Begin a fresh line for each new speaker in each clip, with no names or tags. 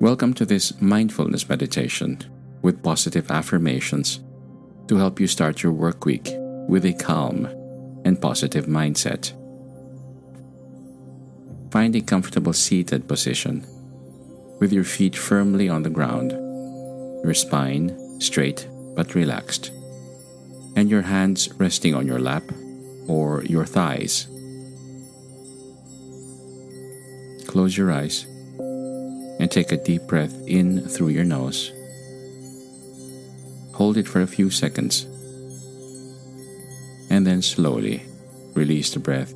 Welcome to this mindfulness meditation with positive affirmations to help you start your work week with a calm and positive mindset. Find a comfortable seated position with your feet firmly on the ground, your spine straight but relaxed, and your hands resting on your lap or your thighs. Close your eyes and take a deep breath in through your nose. Hold it for a few seconds and then slowly release the breath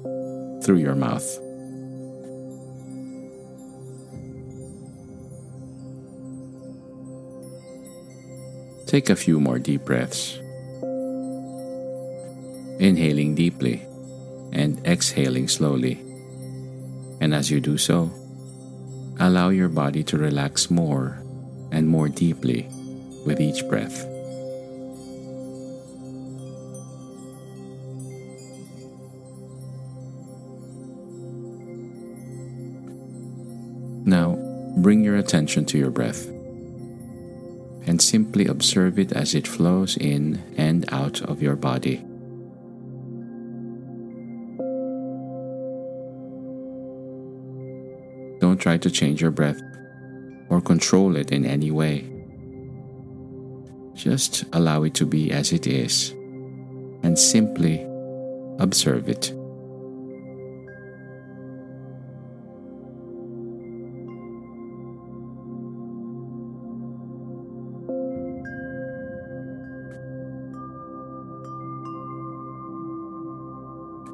through your mouth. Take a few more deep breaths. Inhaling deeply and exhaling slowly. And as you do so, Allow your body to relax more and more deeply with each breath. Now, bring your attention to your breath and simply observe it as it flows in and out of your body. Don't try to change your breath or control it in any way. Just allow it to be as it is and simply observe it.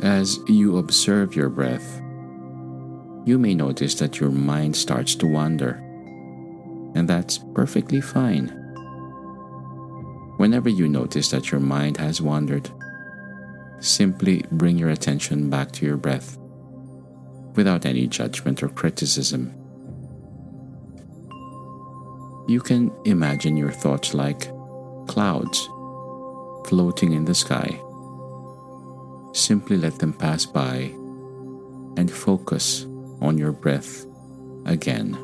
As you observe your breath, you may notice that your mind starts to wander. And that's perfectly fine. Whenever you notice that your mind has wandered, simply bring your attention back to your breath without any judgment or criticism. You can imagine your thoughts like clouds floating in the sky. Simply let them pass by and focus on your breath again.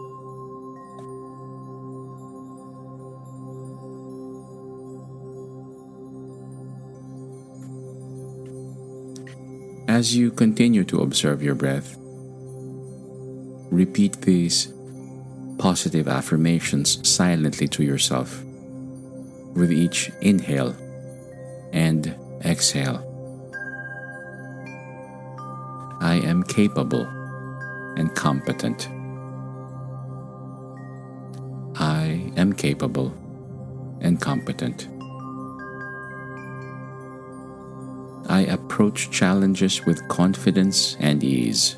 As you continue to observe your breath, repeat these positive affirmations silently to yourself with each inhale and exhale. I am capable and competent. I am capable and competent. I approach challenges with confidence and ease.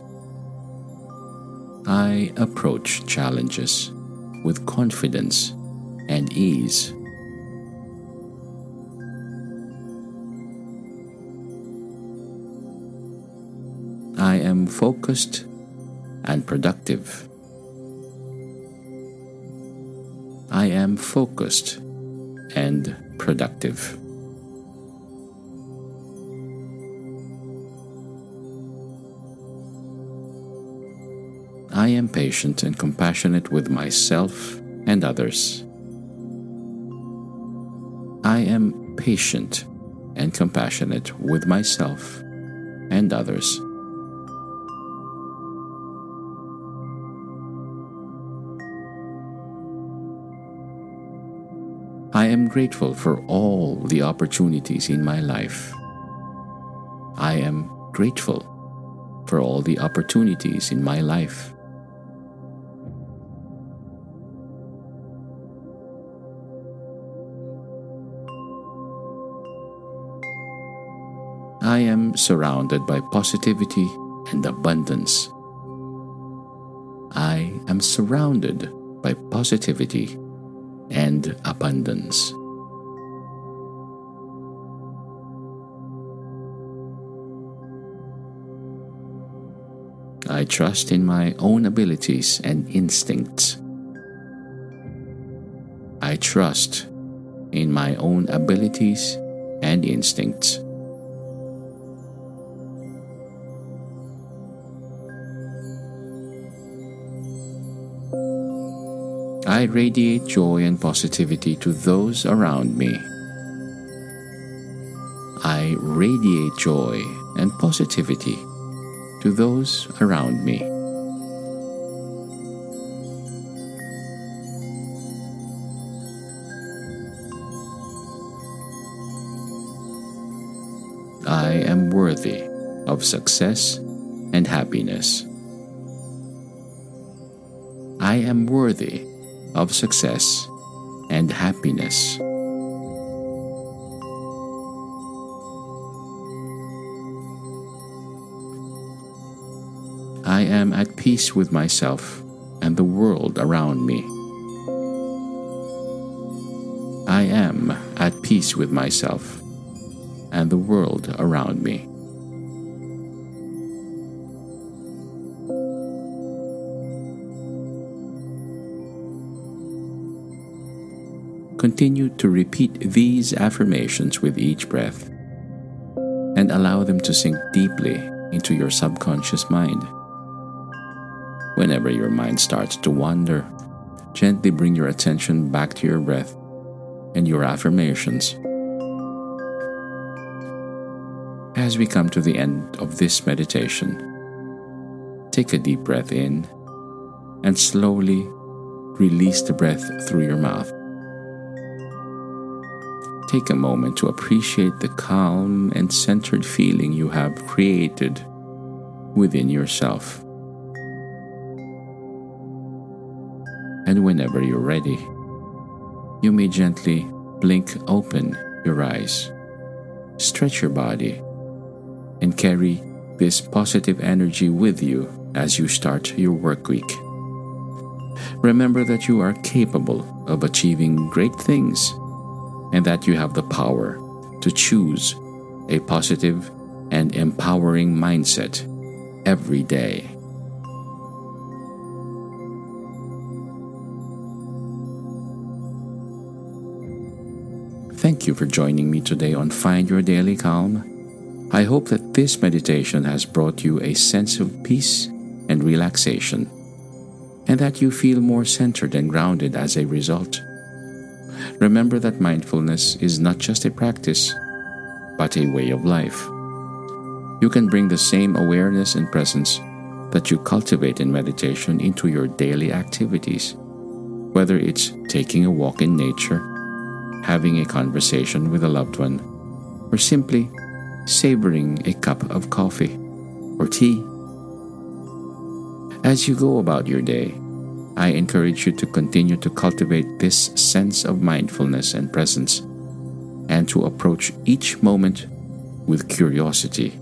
I approach challenges with confidence and ease. I am focused and productive. I am focused and productive. I am patient and compassionate with myself and others. I am patient and compassionate with myself and others. I am grateful for all the opportunities in my life. I am grateful for all the opportunities in my life. I am surrounded by positivity and abundance. I am surrounded by positivity and abundance. I trust in my own abilities and instincts. I trust in my own abilities and instincts. I radiate joy and positivity to those around me. I radiate joy and positivity to those around me. I am worthy of success and happiness. I am worthy of success and happiness. I am at peace with myself and the world around me. I am at peace with myself and the world around me. Continue to repeat these affirmations with each breath and allow them to sink deeply into your subconscious mind. Whenever your mind starts to wander, gently bring your attention back to your breath and your affirmations. As we come to the end of this meditation, take a deep breath in and slowly release the breath through your mouth. Take a moment to appreciate the calm and centered feeling you have created within yourself. And whenever you're ready, you may gently blink open your eyes, stretch your body, and carry this positive energy with you as you start your work week. Remember that you are capable of achieving great things and that you have the power to choose a positive and empowering mindset every day. Thank you for joining me today on Find Your Daily Calm. I hope that this meditation has brought you a sense of peace and relaxation, and that you feel more centered and grounded as a result. Remember that mindfulness is not just a practice, but a way of life. You can bring the same awareness and presence that you cultivate in meditation into your daily activities, whether it's taking a walk in nature having a conversation with a loved one, or simply savoring a cup of coffee or tea. As you go about your day, I encourage you to continue to cultivate this sense of mindfulness and presence and to approach each moment with curiosity,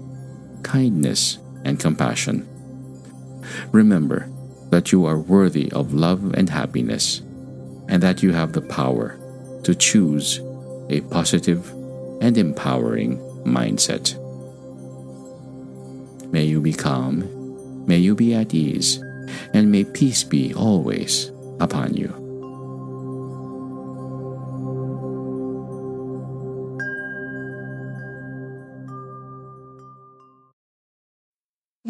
kindness, and compassion. Remember that you are worthy of love and happiness and that you have the power to choose a positive and empowering mindset. May you be calm, may you be at ease, and may peace be always upon you.